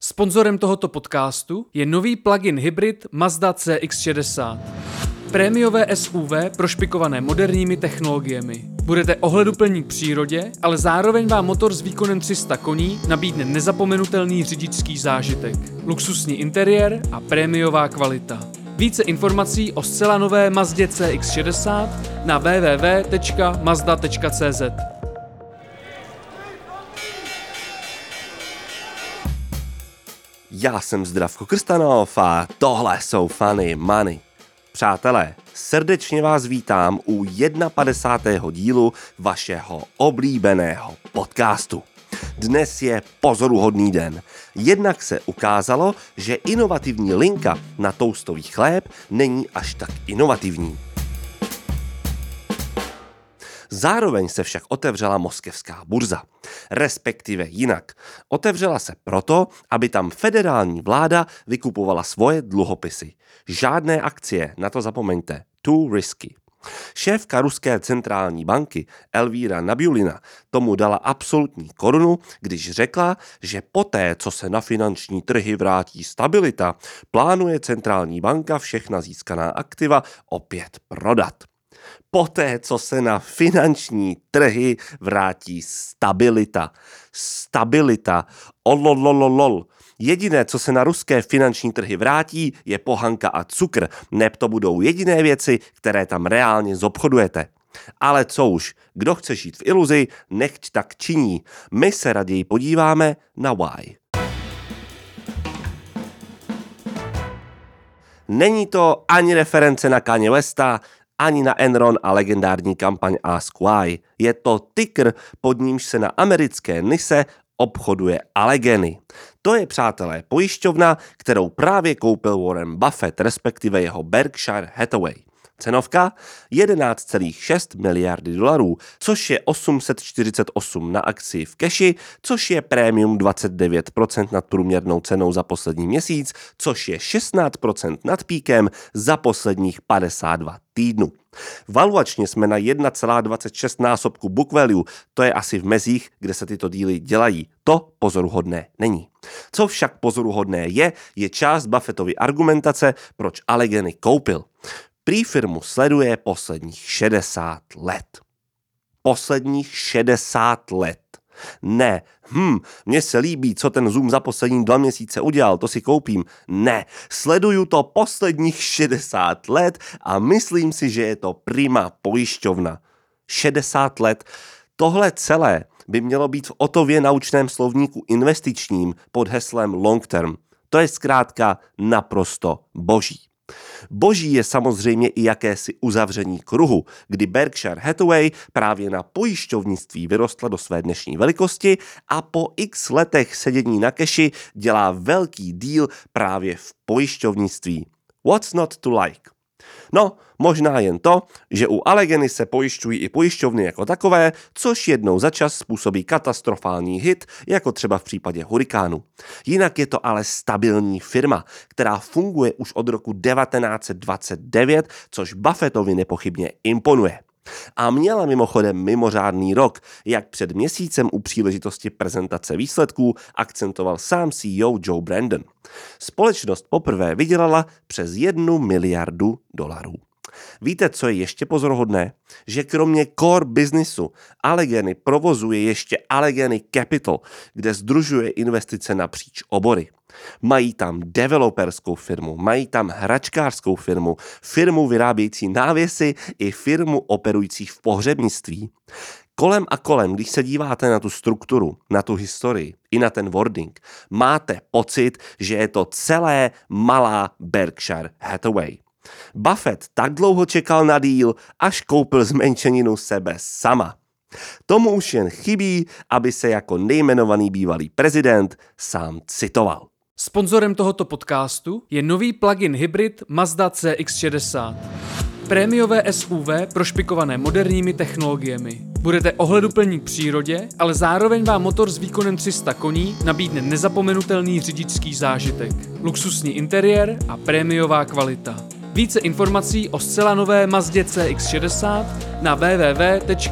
Sponzorem tohoto podcastu je nový plug-in hybrid Mazda CX-60. Prémiové SUV prošpikované moderními technologiemi. Budete ohleduplní k přírodě, ale zároveň vám motor s výkonem 300 koní nabídne nezapomenutelný řidičský zážitek, luxusní interiér a prémiová kvalita. Více informací o zcela nové Mazdě CX-60 na www.mazda.cz. Já jsem Zdravko Krstanov a tohle jsou Funny Money. Přátelé, srdečně vás vítám u 51. dílu vašeho oblíbeného podcastu. Dnes je pozoruhodný den. Jednak se ukázalo, že inovativní linka na toustový chléb není až tak inovativní. Zároveň se však otevřela moskevská burza. Respektive jinak. Otevřela se proto, aby tam federální vláda vykupovala svoje dluhopisy. Žádné akcie, na to zapomeňte. Too risky. Šéfka ruské centrální banky Elvíra Nabiulina tomu dala absolutní korunu, když řekla, že poté, co se na finanční trhy vrátí stabilita, plánuje centrální banka všechna získaná aktiva opět prodat poté, co se na finanční trhy vrátí stabilita. Stabilita. Ololololol. Jediné, co se na ruské finanční trhy vrátí, je pohanka a cukr. Neb to budou jediné věci, které tam reálně zobchodujete. Ale co už, kdo chce žít v iluzi, nechť tak činí. My se raději podíváme na why. Není to ani reference na Kanye Westa, ani na Enron a legendární kampaň Ask Why. Je to tykr, pod nímž se na americké Nise obchoduje Allegheny. To je, přátelé, pojišťovna, kterou právě koupil Warren Buffett, respektive jeho Berkshire Hathaway. Cenovka 11,6 miliardy dolarů, což je 848 na akci v keši, což je prémium 29% nad průměrnou cenou za poslední měsíc, což je 16% nad píkem za posledních 52 týdnů. Valuačně jsme na 1,26 násobku book value, to je asi v mezích, kde se tyto díly dělají. To pozoruhodné není. Co však pozoruhodné je, je část Buffettovy argumentace, proč Allegheny koupil. Prý firmu sleduje posledních 60 let. Posledních 60 let. Ne, hm, mně se líbí, co ten Zoom za poslední dva měsíce udělal, to si koupím. Ne, sleduju to posledních 60 let a myslím si, že je to prima pojišťovna. 60 let. Tohle celé by mělo být v Otově naučném slovníku investičním pod heslem long term. To je zkrátka naprosto boží. Boží je samozřejmě i jakési uzavření kruhu, kdy Berkshire Hathaway právě na pojišťovnictví vyrostla do své dnešní velikosti a po x letech sedění na keši dělá velký díl právě v pojišťovnictví. What's not to like? No, možná jen to, že u Allegeny se pojišťují i pojišťovny jako takové, což jednou za čas způsobí katastrofální hit, jako třeba v případě hurikánu. Jinak je to ale stabilní firma, která funguje už od roku 1929, což Buffettovi nepochybně imponuje. A měla mimochodem mimořádný rok, jak před měsícem u příležitosti prezentace výsledků akcentoval sám CEO Joe Brandon. Společnost poprvé vydělala přes jednu miliardu dolarů. Víte, co je ještě pozoruhodné? Že kromě core businessu Allegheny provozuje ještě Allegheny Capital, kde združuje investice napříč obory. Mají tam developerskou firmu, mají tam hračkářskou firmu, firmu vyrábějící návěsy i firmu operující v pohřebnictví. Kolem a kolem, když se díváte na tu strukturu, na tu historii i na ten wording, máte pocit, že je to celé malá Berkshire Hathaway. Buffett tak dlouho čekal na díl, až koupil zmenšeninu sebe sama. Tomu už jen chybí, aby se jako nejmenovaný bývalý prezident sám citoval. Sponzorem tohoto podcastu je nový plug-in hybrid Mazda CX-60. Prémiové SUV prošpikované moderními technologiemi. Budete ohleduplní k přírodě, ale zároveň vám motor s výkonem 300 koní nabídne nezapomenutelný řidičský zážitek, luxusní interiér a prémiová kvalita. Více informací o zcela nové Mazdě CX-60 na www.mazda.cz.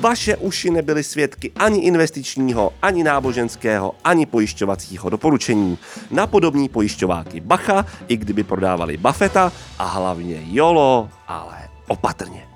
vaše uši nebyly svědky ani investičního, ani náboženského, ani pojišťovacího doporučení. Na podobní pojišťováky bacha, i kdyby prodávali Buffetta a hlavně jolo, ale opatrně.